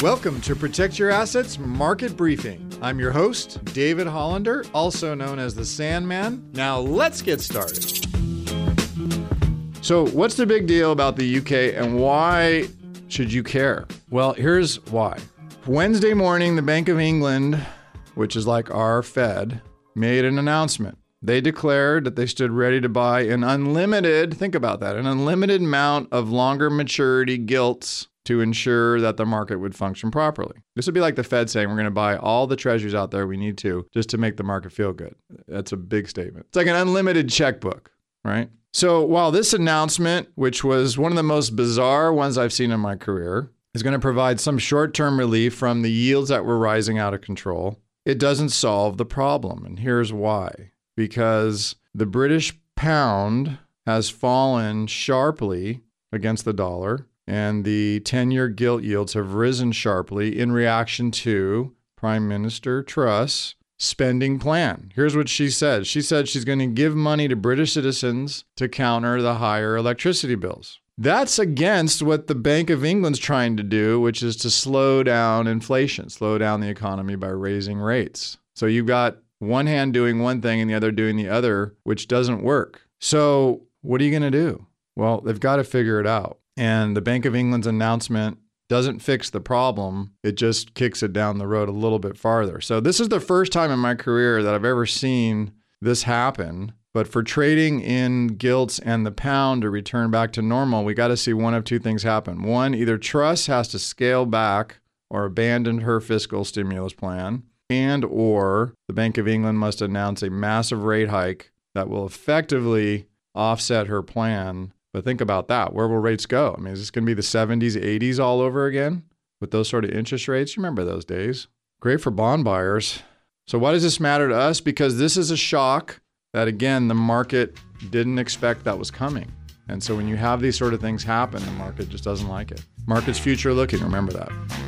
Welcome to Protect Your Assets Market Briefing. I'm your host, David Hollander, also known as the Sandman. Now let's get started. So, what's the big deal about the UK and why should you care? Well, here's why. Wednesday morning, the Bank of England, which is like our Fed, made an announcement. They declared that they stood ready to buy an unlimited, think about that, an unlimited amount of longer maturity gilts to ensure that the market would function properly. This would be like the Fed saying we're going to buy all the treasuries out there we need to just to make the market feel good. That's a big statement. It's like an unlimited checkbook, right? So while this announcement, which was one of the most bizarre ones I've seen in my career, is going to provide some short term relief from the yields that were rising out of control, it doesn't solve the problem. And here's why because the British pound has fallen sharply against the dollar and the 10 year gilt yields have risen sharply in reaction to Prime Minister Truss' spending plan. Here's what she said She said she's going to give money to British citizens to counter the higher electricity bills. That's against what the Bank of England's trying to do, which is to slow down inflation, slow down the economy by raising rates. So you've got one hand doing one thing and the other doing the other, which doesn't work. So what are you going to do? Well, they've got to figure it out. And the Bank of England's announcement doesn't fix the problem, it just kicks it down the road a little bit farther. So, this is the first time in my career that I've ever seen this happen. But for trading in gilts and the pound to return back to normal, we got to see one of two things happen. One, either Truss has to scale back or abandon her fiscal stimulus plan, and or the Bank of England must announce a massive rate hike that will effectively offset her plan but think about that. Where will rates go? I mean, is this going to be the 70s, 80s all over again with those sort of interest rates? You remember those days. Great for bond buyers. So, why does this matter to us? Because this is a shock that, again, the market didn't expect that was coming. And so, when you have these sort of things happen, the market just doesn't like it. Market's future looking, remember that.